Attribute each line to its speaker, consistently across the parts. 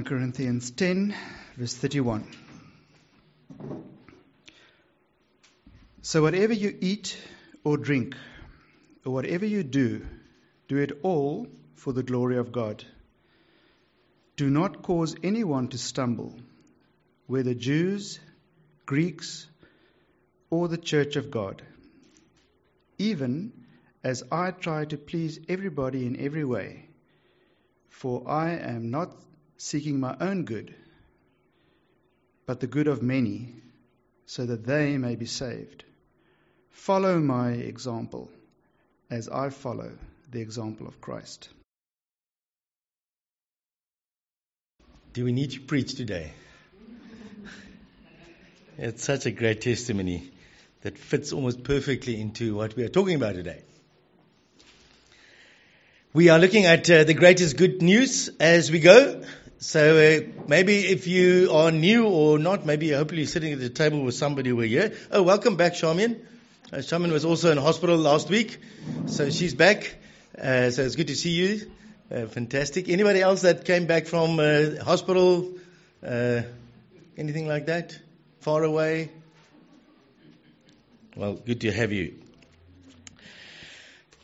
Speaker 1: 1 Corinthians 10, verse 31. So, whatever you eat or drink, or whatever you do, do it all for the glory of God. Do not cause anyone to stumble, whether Jews, Greeks, or the church of God, even as I try to please everybody in every way, for I am not seeking my own good, but the good of many, so that they may be saved. Follow my example as I follow the example of Christ.
Speaker 2: Do we need to preach today? It's such a great testimony that fits almost perfectly into what we are talking about today. We are looking at uh, the greatest good news as we go. So uh, maybe if you are new or not, maybe hopefully you're sitting at the table with somebody who are here. Oh, welcome back, Charmian. Uh, Charmian was also in hospital last week, so she's back. Uh, so it's good to see you. Uh, fantastic. Anybody else that came back from uh, hospital? Uh, anything like that? Far away? Well, good to have you.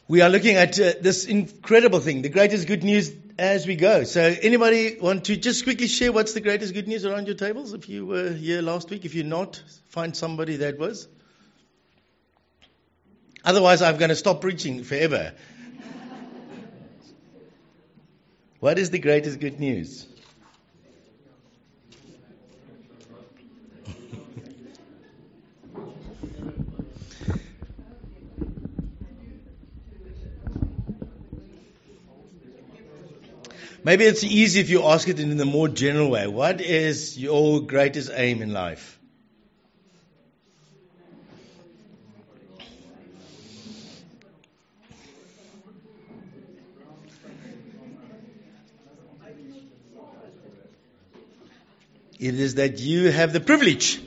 Speaker 2: We are looking at uh, this incredible thing, the greatest good news as we go. So, anybody want to just quickly share what's the greatest good news around your tables? If you were here last week, if you're not, find somebody that was. Otherwise, I'm going to stop preaching forever. What is the greatest good news? Maybe it's easy if you ask it in the more general way. What is your greatest aim in life? It is that you have the privilege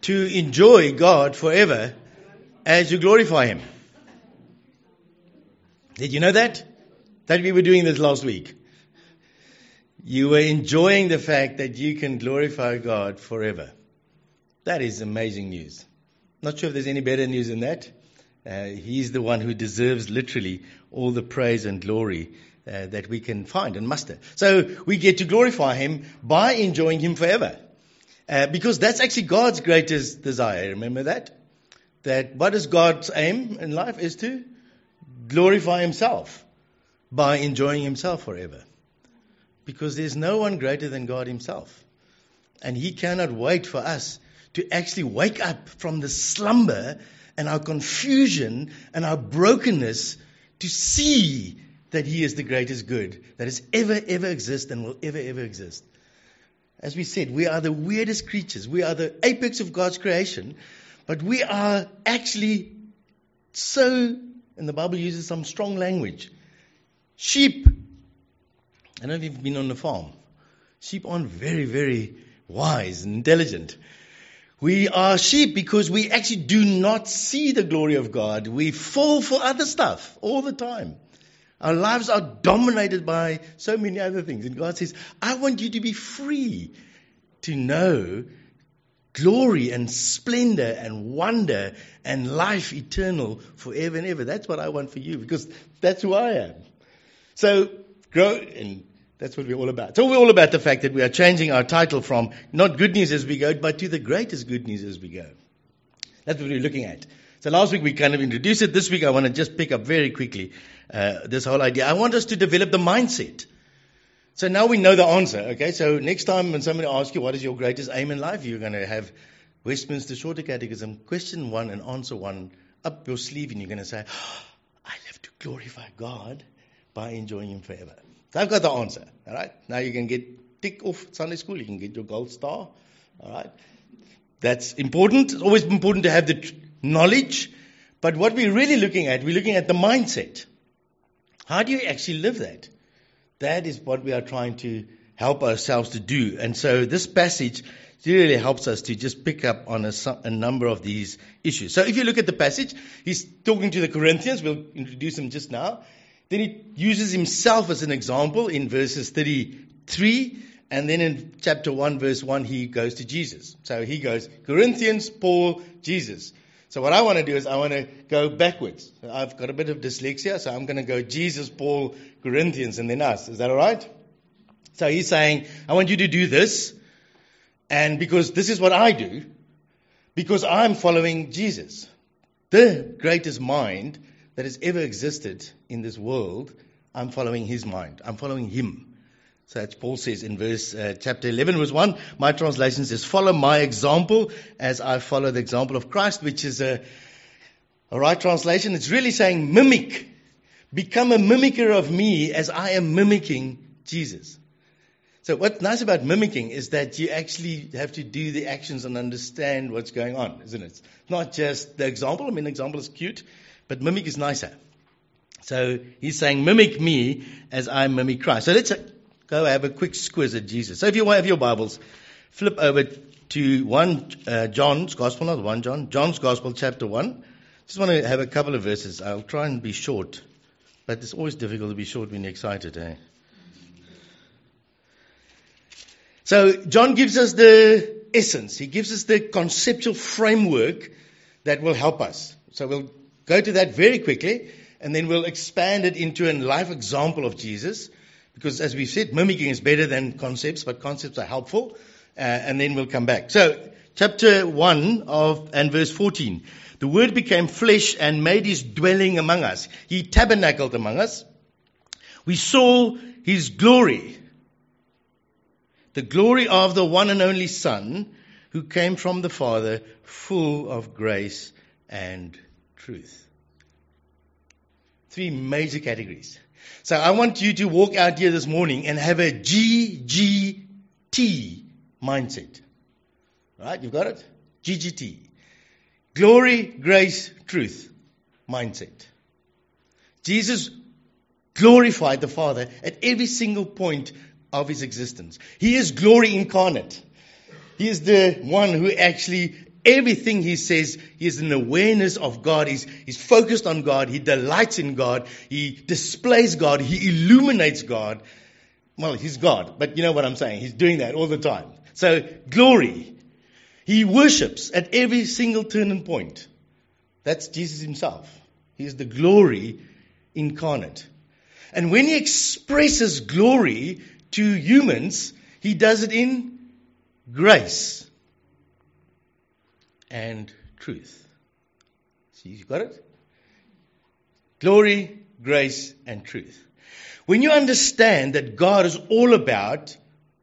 Speaker 2: to enjoy God forever as you glorify Him. Did you know that? That we were doing this last week. You were enjoying the fact that you can glorify God forever. That is amazing news. Not sure if there's any better news than that. Uh, he's the one who deserves literally all the praise and glory uh, that we can find and muster. So we get to glorify Him by enjoying Him forever. Uh, because that's actually God's greatest desire. Remember that? That what is God's aim in life is to glorify Himself by enjoying Himself forever. Because there's no one greater than God Himself. And He cannot wait for us to actually wake up from the slumber and our confusion and our brokenness to see that He is the greatest good that has ever, ever existed and will ever, ever exist. As we said, we are the weirdest creatures. We are the apex of God's creation, but we are actually so, and the Bible uses some strong language. Sheep. I don't know if you've been on the farm. Sheep aren't very, very wise and intelligent. We are sheep because we actually do not see the glory of God. We fall for other stuff all the time. Our lives are dominated by so many other things. And God says, I want you to be free to know glory and splendor and wonder and life eternal forever and ever. That's what I want for you because that's who I am. So grow, and that's what we're all about. So we're all about the fact that we are changing our title from not good news as we go, but to the greatest good news as we go. That's what we're looking at. So last week we kind of introduced it. This week I want to just pick up very quickly uh, this whole idea. I want us to develop the mindset. So now we know the answer. Okay, so next time when somebody asks you what is your greatest aim in life, you're going to have Westminster Shorter Catechism, question one and answer one up your sleeve, and you're going to say, oh, "I live to glorify God by enjoying forever." I've got the answer. All right. Now you can get tick off Sunday school. You can get your gold star. All right. That's important. It's always important to have the knowledge. But what we're really looking at, we're looking at the mindset. How do you actually live that? That is what we are trying to help ourselves to do. And so this passage really helps us to just pick up on a, a, number of these issues. So if you look at the passage, he's talking to the Corinthians. We'll introduce him just now. Then he uses himself as an example in verses 33 and then in chapter 1, verse 1, he goes to Jesus. So he goes Corinthians, Paul, Jesus. So what I want to do is I want to go backwards. I've got a bit of dyslexia, so I'm going to go Jesus, Paul, Corinthians, and then us. Is that all right? So he's saying, I want you to do this, and because this is what I do, because I'm following Jesus, the greatest mind that has ever existed in this world. I'm following his mind. I'm following him. So as Paul says in verse uh, chapter 11 verse 1, my translation says, follow my example as I follow the example of Christ, which is a, a right translation. It's really saying mimic. Become a mimicker of me as I am mimicking Jesus. So what's nice about mimicking is that you actually have to do the actions and understand what's going on, isn't it? Not just the example. I mean, the example is cute, but mimic is nicer. So he's saying, mimic me as I mimic Christ. So let's go have a quick squiz at Jesus. So if you have your Bibles, flip over to 1 uh, John's Gospel, not 1 John, John's Gospel, chapter 1. Just want to have a couple of verses. I'll try and be short, but it's always difficult to be short when you're excited, eh? So John gives us the essence. He gives us the conceptual framework that will help us. So we'll go to that very quickly, and then we'll expand it into a life example of Jesus. Because as we said, mimicking is better than concepts, but concepts are helpful. Uh, and then we'll come back. So, chapter 1 of, and verse 14. The word became flesh and made his dwelling among us. He tabernacled among us. We saw his glory. The glory of the one and only Son who came from the Father, full of grace and truth. Three major categories. So I want you to walk out here this morning and have a GGT mindset. Right? You've got it? GGT. Glory, grace, truth mindset. Jesus glorified the Father at every single point of his existence. He is glory incarnate. He is the one who actually Everything he says, he has an awareness of God. He's, he's focused on God. He delights in God. He displays God. He illuminates God. Well, he's God, but you know what I'm saying. He's doing that all the time. So, glory. He worships at every single turn and point. That's Jesus himself. He is the glory incarnate. And when he expresses glory to humans, he does it in grace and truth. See, you got it? Glory, grace, and truth. When you understand that God is all about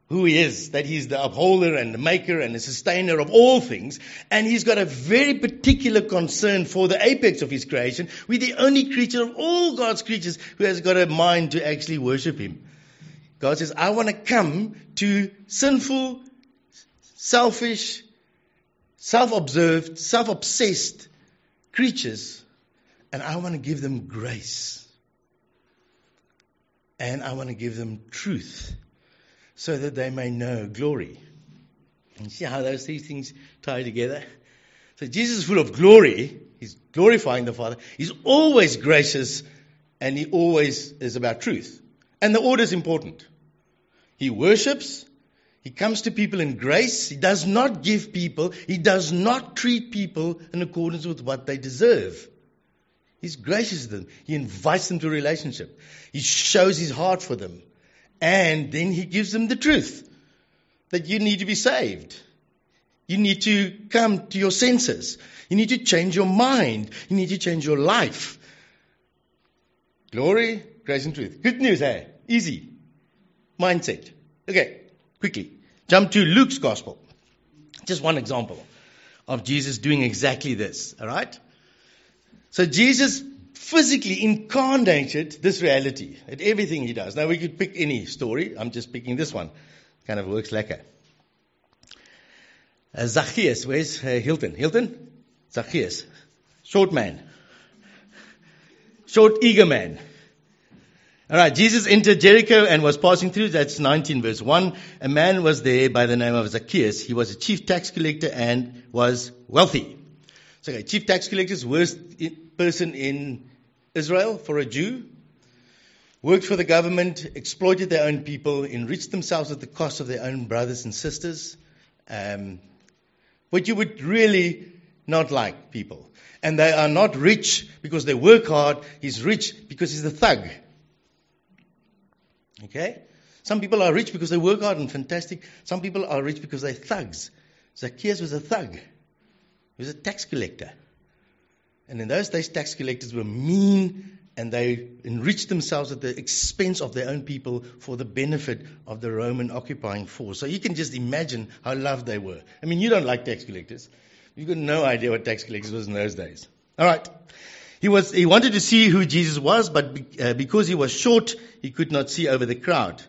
Speaker 2: who He is, that He's the upholder and the maker and the sustainer of all things, and He's got a very particular concern for the apex of His creation. We're the only creature of all God's creatures who has got a mind to actually worship Him. God says, I want to come to sinful, selfish, self observed, self obsessed creatures, and I want to give them grace. And I want to give them truth so that they may know glory. And see how those three things tie together? So Jesus is full of glory. He's glorifying the Father. He's always gracious and he always is about truth. And the order is important. He worships, he comes to people in grace. He does not give people, he does not treat people in accordance with what they deserve. He's gracious to them. He invites them to a relationship. He shows his heart for them. And then he gives them the truth that you need to be saved. You need to come to your senses. You need to change your mind. You need to change your life. Glory, grace, and truth. Good news, eh? Easy. Mindset. Okay. Quickly, jump to Luke's gospel. Just one example of Jesus doing exactly this, all right? So Jesus physically incarnated this reality at everything he does. Now we could pick any story. I'm just picking this one. Kind of works lekker. Uh, Zacchaeus, where's uh, Hilton? Hilton? Zacchaeus. Short man. Short, eager man. All right, Jesus entered Jericho and was passing through. That's 19 verse 1. A man was there by the name of Zacchaeus. He was a chief tax collector and was wealthy. So, okay, chief tax collector is worst person in Israel for a Jew. worked for the government, exploited their own people, enriched themselves at the cost of their own brothers and sisters. Um, what you would really not like people. And they are not rich because they work hard. He's rich because he's a thug. Okay? Some people are rich because they work hard and fantastic. Some people are rich because they're thugs. Zacchaeus was a thug. He was a tax collector. And in those days, tax collectors were mean and they enriched themselves at the expense of their own people for the benefit of the Roman occupying force. So you can just imagine how loved they were. I mean, you don't like tax collectors. You've got no idea what tax collectors was in those days. All right. He was, he wanted to see who Jesus was, but uh, because he was short, he could not see over the crowd.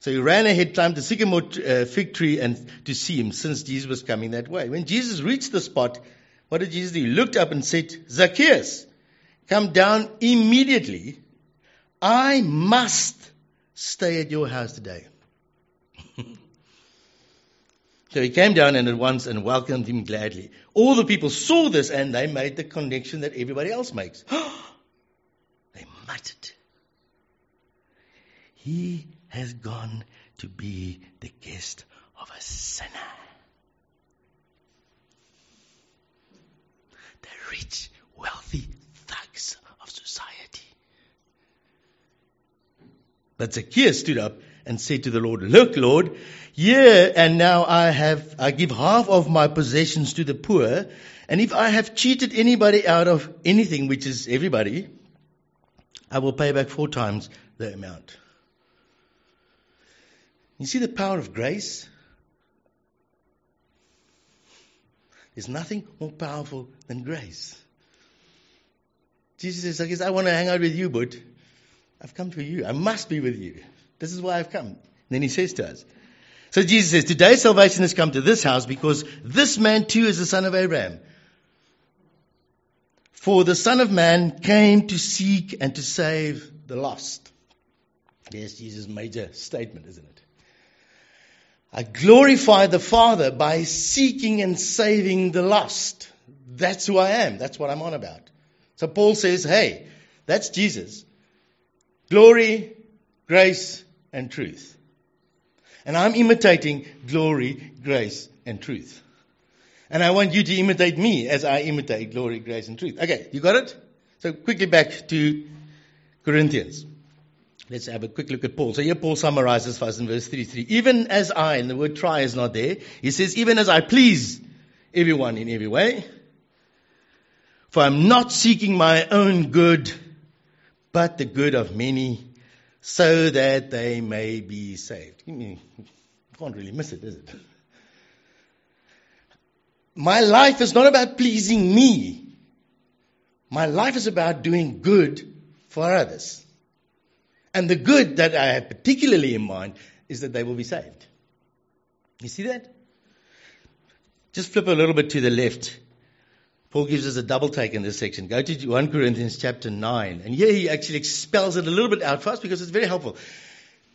Speaker 2: So he ran ahead, climbed the sycamore uh, fig tree and to see him since Jesus was coming that way. When Jesus reached the spot, what did Jesus do? He looked up and said, Zacchaeus, come down immediately. I must stay at your house today. So he came down and at once and welcomed him gladly. All the people saw this and they made the connection that everybody else makes. they muttered. He has gone to be the guest of a sinner. The rich, wealthy thugs of society. But Zacchaeus stood up and said to the Lord, Look, Lord, here and now I have, I give half of my possessions to the poor, and if I have cheated anybody out of anything, which is everybody, I will pay back four times the amount. You see the power of grace? There's nothing more powerful than grace. Jesus says, I guess I want to hang out with you, but I've come for you. I must be with you. This is why I've come. Then he says to us. So Jesus says, Today salvation has come to this house because this man too is the son of Abraham. For the Son of Man came to seek and to save the lost. There's Jesus' major statement, isn't it? I glorify the Father by seeking and saving the lost. That's who I am. That's what I'm on about. So Paul says, hey, that's Jesus. Glory, grace, and truth. And I'm imitating glory, grace, and truth. And I want you to imitate me as I imitate glory, grace, and truth. Okay, you got it? So quickly back to Corinthians. Let's have a quick look at Paul. So here Paul summarizes for us in verse 33. Even as I, and the word try is not there, he says, even as I please everyone in every way, for I'm not seeking my own good, but the good of many, so that they may be saved. You can't really miss it, is it? My life is not about pleasing me. My life is about doing good for others. And the good that I have particularly in mind is that they will be saved. You see that? Just flip a little bit to the left. Paul gives us a double take in this section. Go to 1 Corinthians chapter 9. And here he actually expels it a little bit out for us because it's very helpful.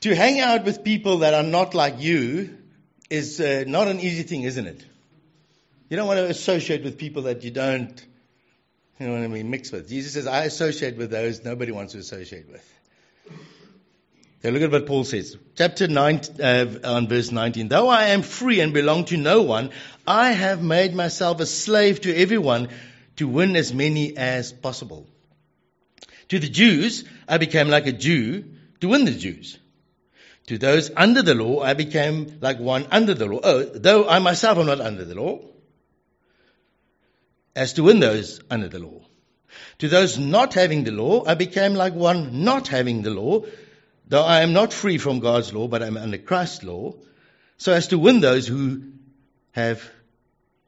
Speaker 2: To hang out with people that are not like you is uh, not an easy thing, isn't it? You don't want to associate with people that you don't, you know what I mean, mix with. Jesus says, I associate with those nobody wants to associate with. Okay, look at what Paul says. Chapter 9, uh, on verse 19. Though I am free and belong to no one, I have made myself a slave to everyone to win as many as possible. To the Jews, I became like a Jew to win the Jews. To those under the law, I became like one under the law. Oh, though I myself am not under the law, as to win those under the law. To those not having the law, I became like one not having the law, though I am not free from God's law, but I am under Christ's law, so as to win those who have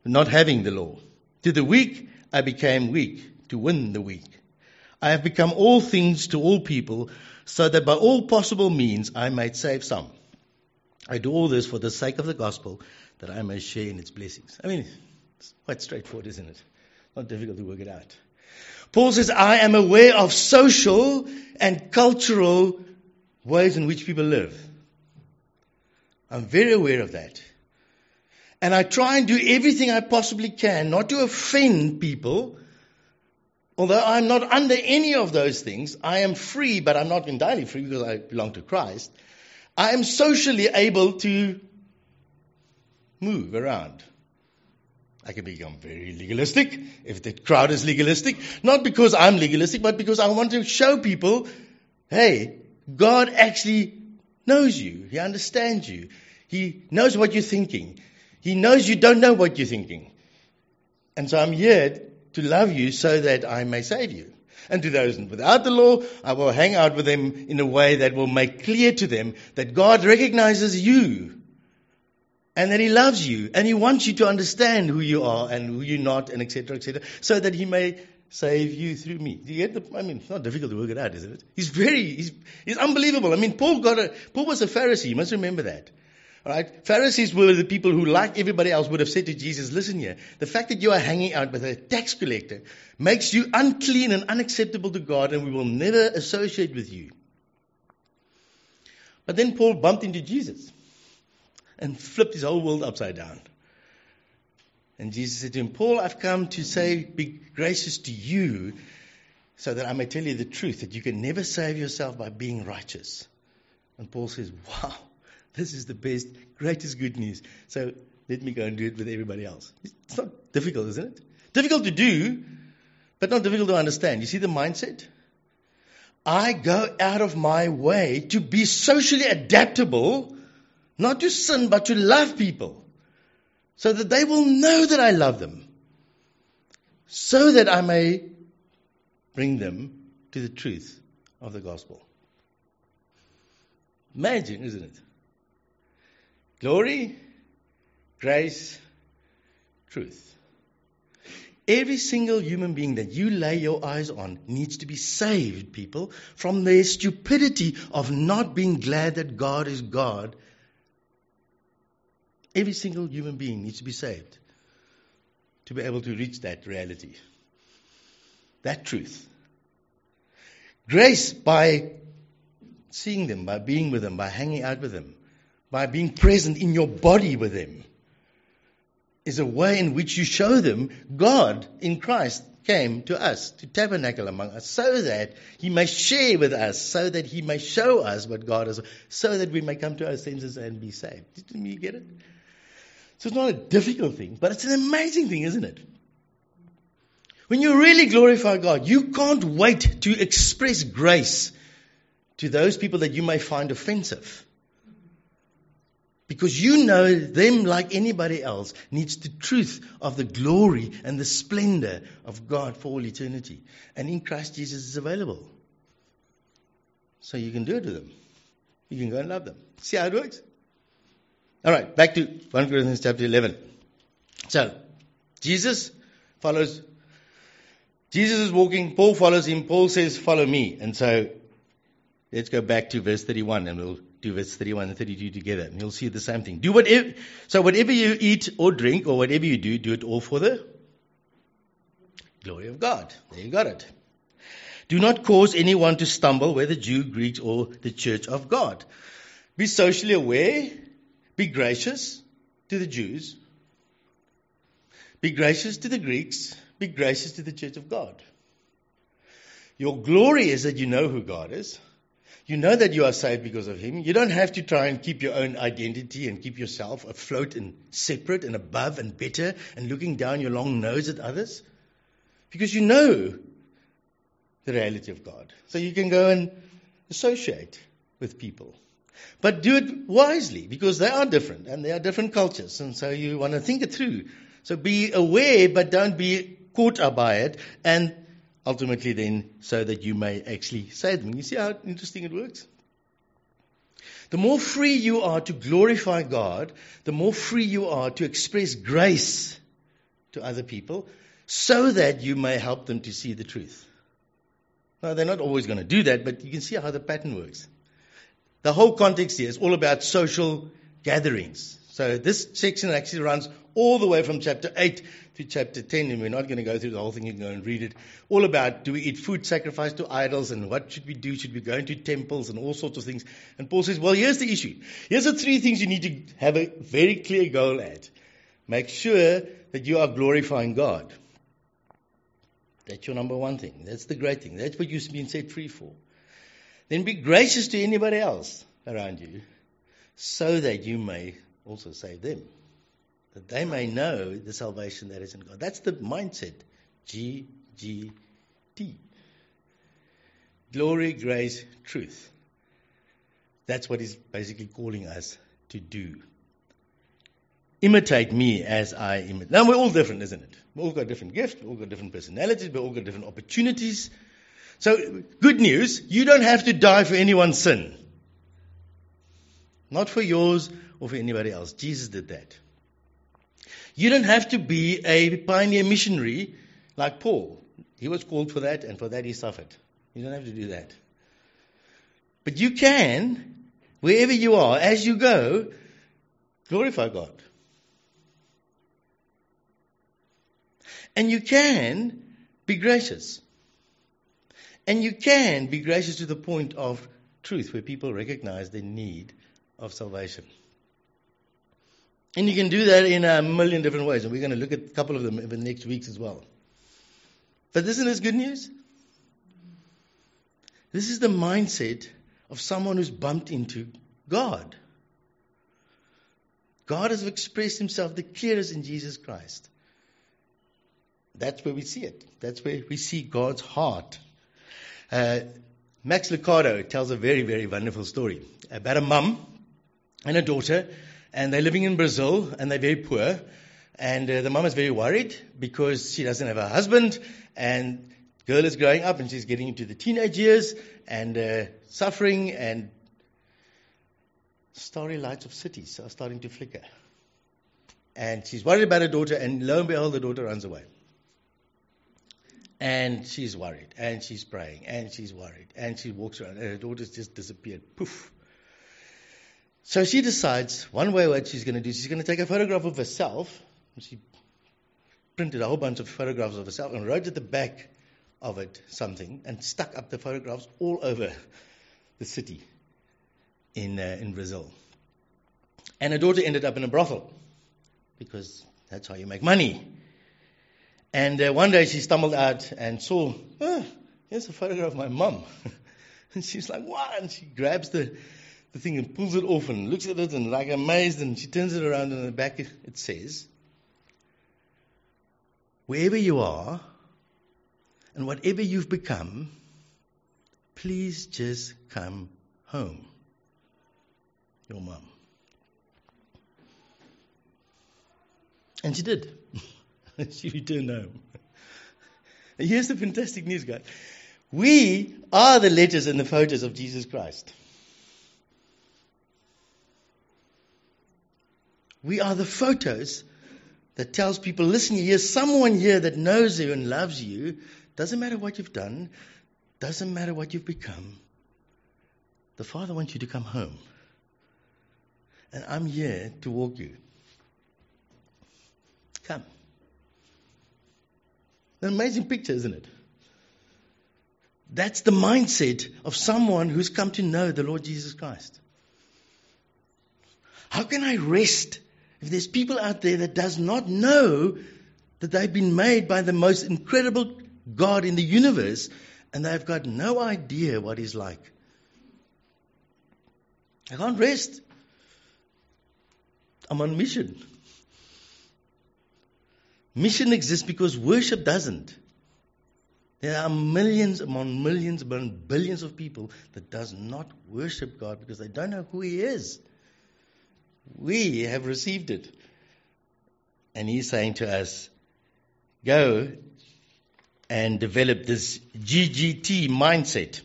Speaker 2: not having the law. To the weak, I became weak to win the weak. I have become all things to all people, so that by all possible means I might save some. I do all this for the sake of the gospel, that I may share in its blessings. I mean, it's quite straightforward, isn't it? Not difficult to work it out. Paul says, I am aware of social and cultural ways in which people live. I'm very aware of that. And I try and do everything I possibly can not to offend people, although I'm not under any of those things, I am free, but I'm not entirely free because I belong to Christ. I am socially able to move around. I can become very legalistic if the crowd is legalistic. Not because I'm legalistic, but because I want to show people, hey, God actually knows you. He understands you. He knows what you're thinking. He knows you don't know what you're thinking. And so I'm here to love you so that I may save you. And to those without the law, I will hang out with them in a way that will make clear to them that God recognizes you and that He loves you and He wants you to understand who you are and who you're not and etc. etc. so that He may save you through me. Do you get the, I mean, it's not difficult to work it out, isn't it? He's very, he's, he's unbelievable. I mean, Paul got a, Paul was a Pharisee. You must remember that. Right? Pharisees were the people who, like everybody else, would have said to Jesus, listen here, the fact that you are hanging out with a tax collector makes you unclean and unacceptable to God, and we will never associate with you. But then Paul bumped into Jesus and flipped his whole world upside down. And Jesus said to him, Paul, I've come to say, be gracious to you so that I may tell you the truth, that you can never save yourself by being righteous. And Paul says, Wow, this is the best, greatest good news. So let me go and do it with everybody else. It's not difficult, isn't it? Difficult to do, but not difficult to understand. You see the mindset? I go out of my way to be socially adaptable, not to sin, but to love people so that they will know that I love them, so that I may bring them to the truth of the gospel. Imagine, isn't it? Glory, grace, truth. Every single human being that you lay your eyes on needs to be saved, people, from their stupidity of not being glad that God is God Every single human being needs to be saved to be able to reach that reality, that truth. Grace by seeing them, by being with them, by hanging out with them, by being present in your body with them, is a way in which you show them God in Christ came to us, to tabernacle among us, so that he may share with us, so that he may show us what God is, so that we may come to our senses and be saved. Didn't you get it? So it's not a difficult thing, but it's an amazing thing, isn't it? When you really glorify God, you can't wait to express grace to those people that you may find offensive. Because you know them, like anybody else, needs the truth of the glory and the splendor of God for all eternity. And in Christ Jesus is available. So you can do it to them. You can go and love them. See how it works? All right, back to 1 Corinthians chapter 11. So, Jesus follows, Jesus is walking, Paul follows him, Paul says, Follow me. And so, let's go back to verse 31 and we'll do verse 31 and 32 together. And you'll see the same thing. Do whatever, so whatever you eat or drink or whatever you do, do it all for the glory of God. There you got it. Do not cause anyone to stumble, whether Jew, Greek, or the church of God. Be socially aware be gracious to the Jews. Be gracious to the Greeks. Be gracious to the church of God. Your glory is that you know who God is. You know that you are saved because of Him. You don't have to try and keep your own identity and keep yourself afloat and separate and above and better and looking down your long nose at others. Because you know the reality of God. So you can go and associate with people. But do it wisely because they are different and they are different cultures. And so you want to think it through. So be aware, but don't be caught up by it. And ultimately, then, so that you may actually save them. You see how interesting it works? The more free you are to glorify God, the more free you are to express grace to other people so that you may help them to see the truth. Now, they're not always going to do that, but you can see how the pattern works. The whole context here is all about social gatherings. So this section actually runs all the way from chapter 8 to chapter 10, and we're not going to go through the whole thing. You can go and read it. All about do we eat food sacrificed to idols, and what should we do? Should we go into temples and all sorts of things? And Paul says, well, here's the issue. Here's the three things you need to have a very clear goal at. Make sure that you are glorifying God. That's your number one thing. That's the great thing. That's what you've been set free for. Then be gracious to anybody else around you so that you may also save them. That they may know the salvation that is in God. That's the mindset. G G T. Glory, grace, truth. That's what he's basically calling us to do. Imitate me as I imitate. Now, we're all different, isn't it? We've all got different gifts, we've all got different personalities, we've all got different opportunities. So, good news you don't have to die for anyone's sin. Not for yours or for anybody else. Jesus did that. You don't have to be a pioneer missionary like Paul. He was called for that, and for that he suffered. You don't have to do that. But you can, wherever you are, as you go, glorify God. And you can be gracious. And you can be gracious to the point of truth where people recognize the need of salvation. And you can do that in a million different ways, and we're going to look at a couple of them in the next weeks as well. But isn't this good news? This is the mindset of someone who's bumped into God. God has expressed himself the clearest in Jesus Christ. That's where we see it. That's where we see God's heart. Uh, Max Lucado tells a very, very wonderful story about a mum and a daughter, and they're living in Brazil, and they're very poor. And uh, the mum is very worried because she doesn't have a husband, and girl is growing up, and she's getting into the teenage years, and uh, suffering, and starry lights of cities are starting to flicker. And she's worried about her daughter, and lo and behold, the daughter runs away. And she's worried, and she's praying, and she's worried, and she walks around, and her daughter's just disappeared. Poof. So she decides one way what she's going to do, she's going to take a photograph of herself. She printed a whole bunch of photographs of herself and wrote at the back of it something and stuck up the photographs all over the city in, uh, in Brazil. And her daughter ended up in a brothel because that's how you make money. And uh, one day she stumbled out and saw, oh, here's a photograph of my mum. and she's like, what? And she grabs the, the thing and pulls it off and looks at it and like amazed and she turns it around and in the back it says, wherever you are and whatever you've become, please just come home. Your mum. And she did. returned home. And here's the fantastic news, guys. We are the letters and the photos of Jesus Christ. We are the photos that tells people, listen, here's someone here that knows you and loves you. Doesn't matter what you've done, doesn't matter what you've become. The Father wants you to come home. And I'm here to walk you. Come. An amazing picture, isn't it? That's the mindset of someone who's come to know the Lord Jesus Christ. How can I rest if there's people out there that does not know that they've been made by the most incredible God in the universe and they've got no idea what he's like? I can't rest. I'm on mission. Mission exists because worship doesn't. There are millions among millions upon billions of people that does not worship God because they don't know who He is. We have received it. And He's saying to us, go and develop this GGT mindset.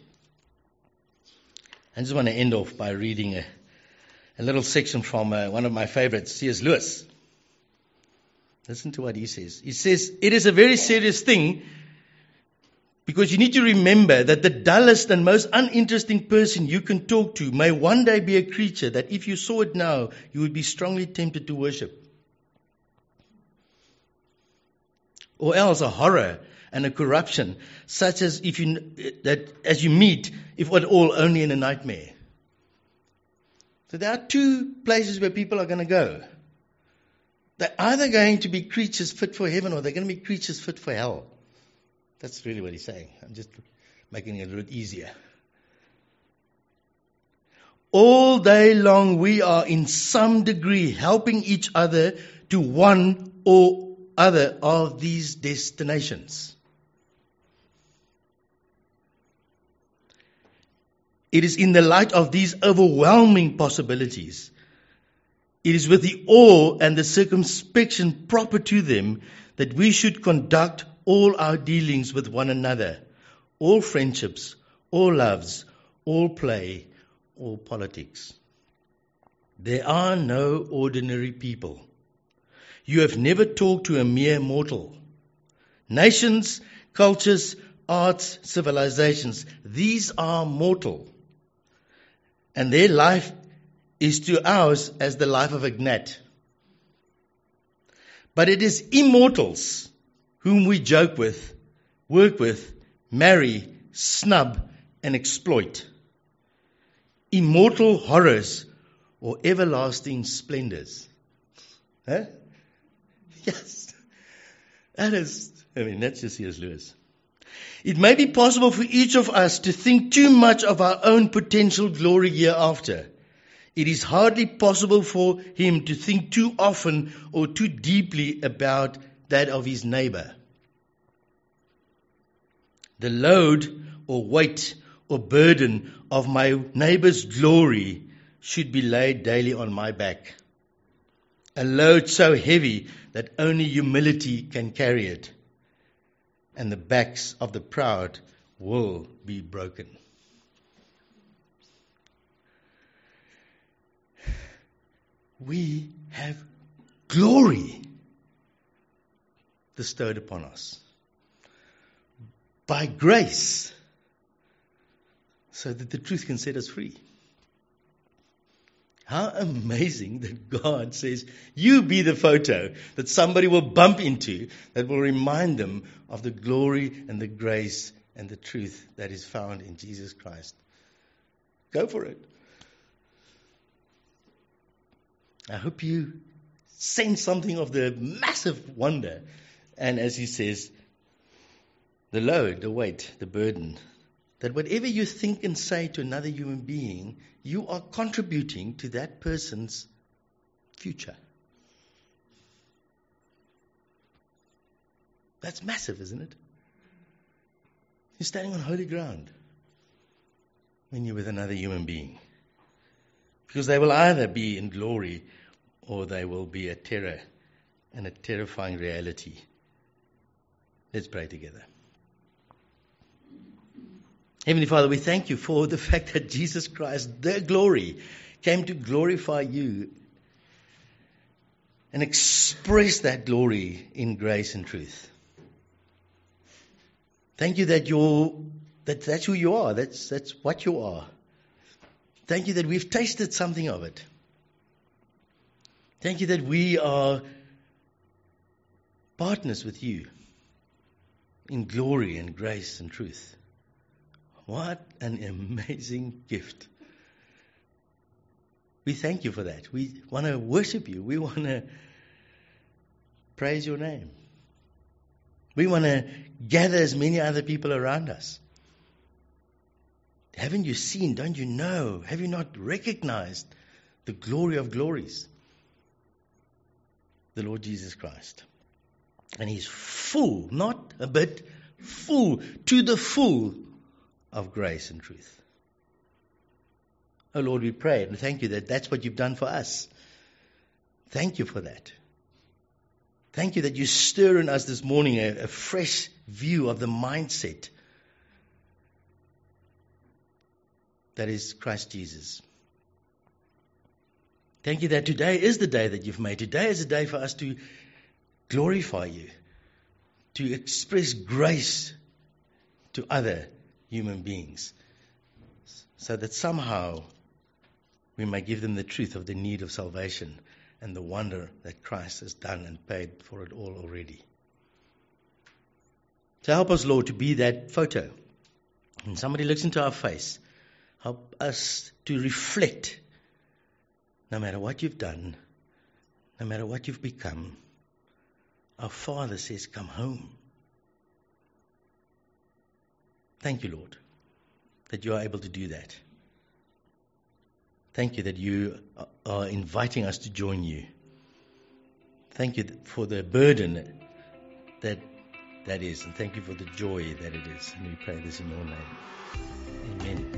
Speaker 2: I just want to end off by reading a, a little section from uh, one of my favorites, C.S. Lewis. Listen to what he says. He says, It is a very serious thing because you need to remember that the dullest and most uninteresting person you can talk to may one day be a creature that if you saw it now, you would be strongly tempted to worship. Or else a horror and a corruption, such as if you that as you meet, if at all, only in a nightmare. So there are two places where people are going to go. They're either going to be creatures fit for heaven or they're going to be creatures fit for hell. That's really what he's saying. I'm just making it a little easier. All day long, we are in some degree helping each other to one or other of these destinations. It is in the light of these overwhelming possibilities. It is with the awe and the circumspection proper to them that we should conduct all our dealings with one another, all friendships, all loves, all play, all politics. There are no ordinary people. You have never talked to a mere mortal. Nations, cultures, arts, civilizations, these are mortal. And their life is to ours as the life of a gnat. But it is immortals whom we joke with, work with, marry, snub, and exploit. Immortal horrors or everlasting splendors. Huh? Yes. That is, I mean, that's just C.S. Lewis. It may be possible for each of us to think too much of our own potential glory hereafter. It is hardly possible for him to think too often or too deeply about that of his neighbor. The load or weight or burden of my neighbor's glory should be laid daily on my back. A load so heavy that only humility can carry it, and the backs of the proud will be broken. We have glory bestowed upon us by grace so that the truth can set us free. How amazing that God says, You be the photo that somebody will bump into that will remind them of the glory and the grace and the truth that is found in Jesus Christ. Go for it. I hope you sense something of the massive wonder. And as he says, the load, the weight, the burden. That whatever you think and say to another human being, you are contributing to that person's future. That's massive, isn't it? You're standing on holy ground when you're with another human being. Because they will either be in glory or they will be a terror and a terrifying reality. Let's pray together. Heavenly Father, we thank you for the fact that Jesus Christ, the glory, came to glorify you and express that glory in grace and truth. Thank you that you're that that's who you are. That's that's what you are. Thank you that we've tasted something of it. Thank you that we are partners with you in glory and grace and truth. What an amazing gift. We thank you for that. We want to worship you. We want to praise your name. We want to gather as many other people around us. Haven't you seen? Don't you know? Have you not recognized the glory of glories? The Lord Jesus Christ. And He's full, not a bit, full, to the full of grace and truth. Oh Lord, we pray and thank you that that's what you've done for us. Thank you for that. Thank you that you stir in us this morning a, a fresh view of the mindset that is Christ Jesus. Thank you that today is the day that you've made. Today is a day for us to glorify you, to express grace to other human beings so that somehow we may give them the truth of the need of salvation and the wonder that Christ has done and paid for it all already. So help us, Lord, to be that photo. When somebody looks into our face, help us to reflect no matter what you've done, no matter what you've become. Our Father says, Come home. Thank you, Lord, that you are able to do that. Thank you that you are inviting us to join you. Thank you for the burden that that is, and thank you for the joy that it is. And we pray this in your name.